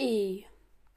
E.